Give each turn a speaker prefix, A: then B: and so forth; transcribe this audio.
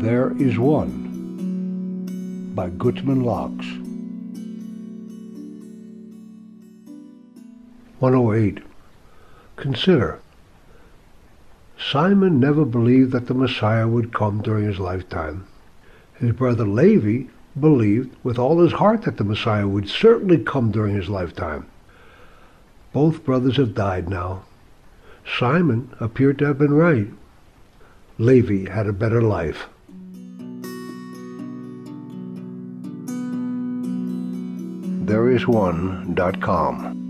A: There is One by Gutman Locks. 108. Consider. Simon never believed that the Messiah would come during his lifetime. His brother Levi believed with all his heart that the Messiah would certainly come during his lifetime. Both brothers have died now. Simon appeared to have been right. Levi had a better life. Thereisone.com